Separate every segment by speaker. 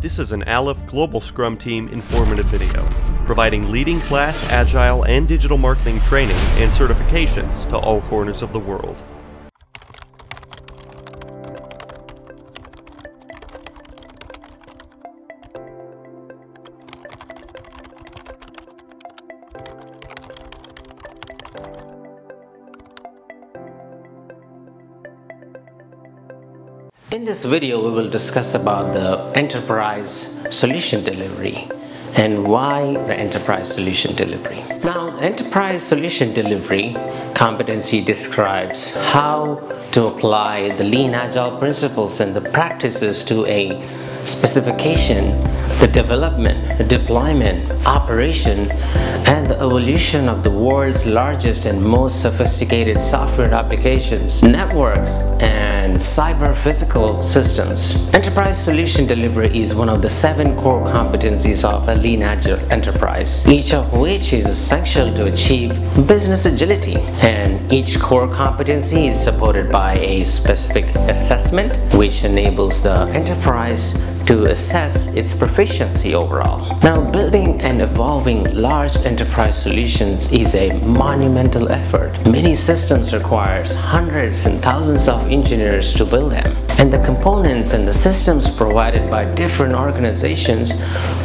Speaker 1: This is an Aleph Global Scrum Team informative video, providing leading class agile and digital marketing training and certifications to all corners of the world.
Speaker 2: In this video, we will discuss about the enterprise solution delivery and why the enterprise solution delivery. Now, enterprise solution delivery competency describes how to apply the lean agile principles and the practices to a specification, the development, the deployment, operation, and evolution of the world's largest and most sophisticated software applications, networks, and cyber physical systems. Enterprise solution delivery is one of the seven core competencies of a lean agile enterprise, each of which is essential to achieve business agility. And each core competency is supported by a specific assessment which enables the enterprise to assess its proficiency overall. Now, building and evolving large enterprise solutions is a monumental effort. Many systems requires hundreds and thousands of engineers to build them. And the components and the systems provided by different organizations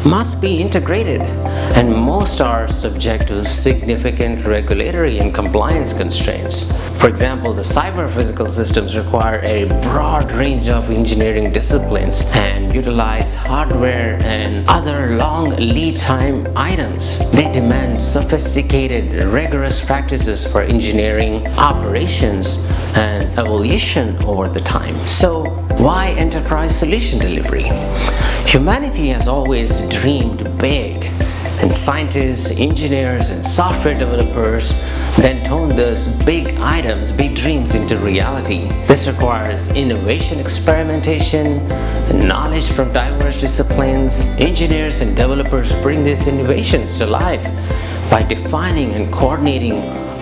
Speaker 2: must be integrated and most are subject to significant regulatory and compliance constraints. For example, the cyber physical systems require a broad range of engineering disciplines and utilize hardware and other long lead time items. They demand sophisticated, rigorous practices for engineering, operations, and evolution over the time. So, why enterprise solution delivery? Humanity has always dreamed big and scientists, engineers, and software developers then turn those big items, big dreams into reality. This requires innovation experimentation, knowledge from diverse disciplines. Engineers and developers bring these innovations to life by defining and coordinating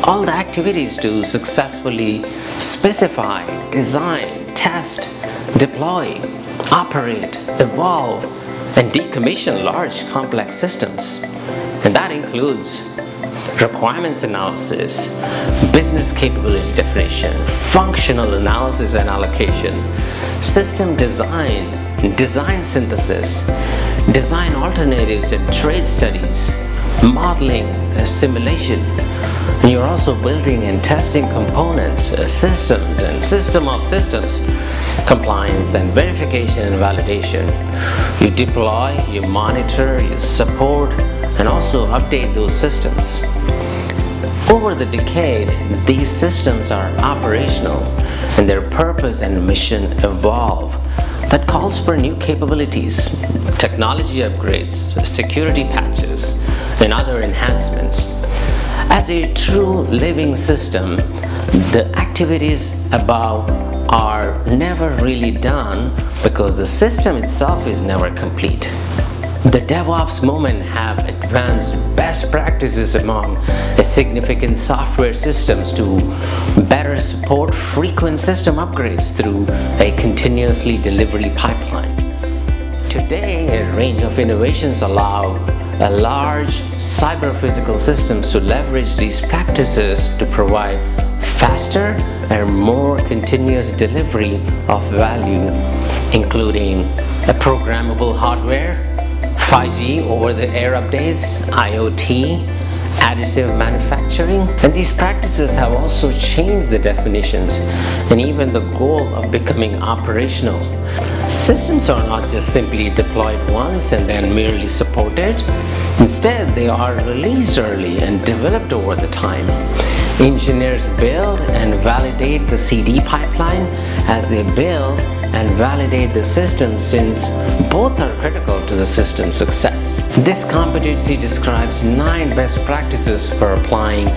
Speaker 2: all the activities to successfully specify, design, test, deploy, operate, evolve, and decommission large complex systems. And that includes requirements analysis, business capability definition, functional analysis and allocation, system design, design synthesis, design alternatives and trade studies, modeling, uh, simulation. And you're also building and testing components, uh, systems, and system of systems compliance and verification and validation. You deploy, you monitor, you support, and also update those systems. Over the decade, these systems are operational and their purpose and mission evolve. That calls for new capabilities, technology upgrades, security patches, and other enhancements. As a true living system, the activities above are never really done because the system itself is never complete. The DevOps movement have advanced best practices among significant software systems to better support frequent system upgrades through a continuously delivery pipeline. Today, a range of innovations allow large cyber physical systems to leverage these practices to provide faster and more continuous delivery of value, including a programmable hardware, 5G over the air updates, IoT, additive manufacturing. And these practices have also changed the definitions and even the goal of becoming operational. Systems are not just simply deployed once and then merely supported. Instead, they are released early and developed over the time. Engineers build and validate the CD pipeline as they build and validate the system since both are critical to the system's success. This competency describes nine best practices for applying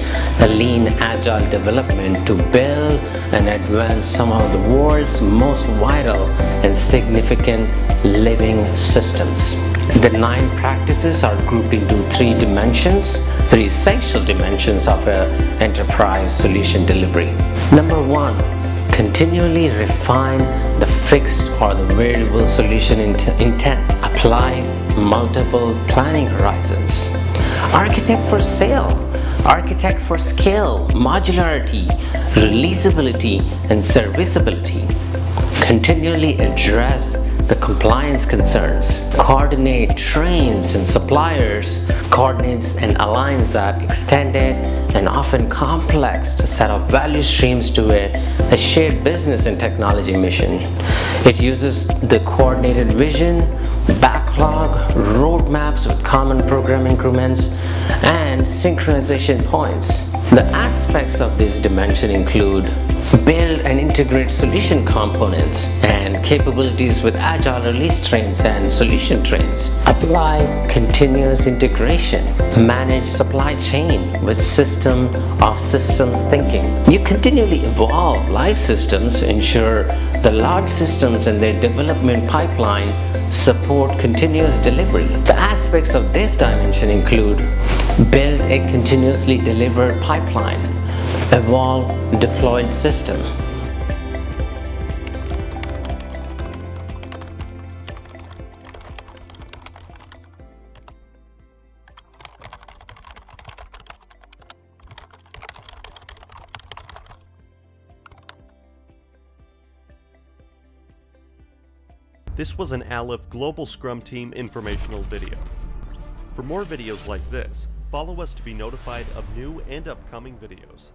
Speaker 2: a lean agile development to build and advance some of the world's most vital and significant living systems. The nine practices are grouped into three dimensions, three essential dimensions of an enterprise solution delivery. Number one, continually refine the fixed or the variable solution intent. Apply apply multiple planning horizons. Architect for sale, architect for scale, modularity, releasability, and serviceability. Continually address the compliance concerns, coordinate trains and suppliers, coordinates and aligns that extended and often complex set of value streams to it, a shared business and technology mission. It uses the coordinated vision, backlog, roadmaps with common program increments, and synchronization points. The aspects of this dimension include build and integrate solution components and capabilities with agile release trains and solution trains. Apply continuous integration. Manage supply chain with system of systems thinking. You continually evolve live systems, ensure the large systems and their development pipeline support continuous delivery. The aspects of this dimension include build a continuously delivered pipeline evolve deployed system.
Speaker 1: This was an Aleph Global Scrum Team informational video. For more videos like this, follow us to be notified of new and upcoming videos.